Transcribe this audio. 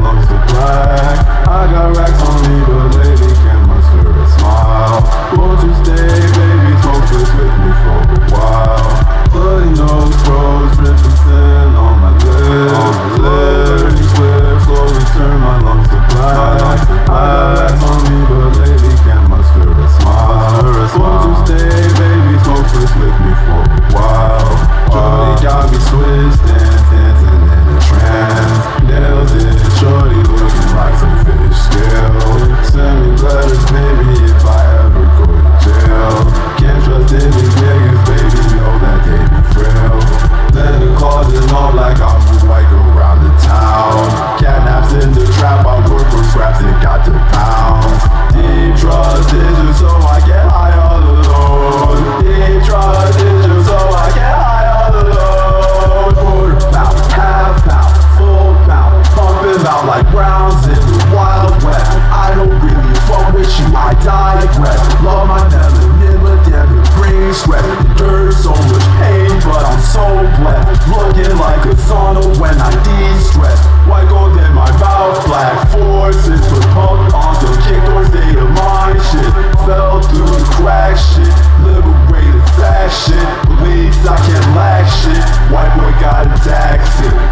follow wild aware. I don't really fuck with you, I die digress. Love my melanin, but damn it sweat. There's so much pain, but I'm so blessed. Looking like a sauna when I de-stress. White gold in my mouth, black forces. Put punk on the kick doors, they my shit. Fell through the crack shit. Liberated that shit. Believes I can't lack shit. White boy got a taxi.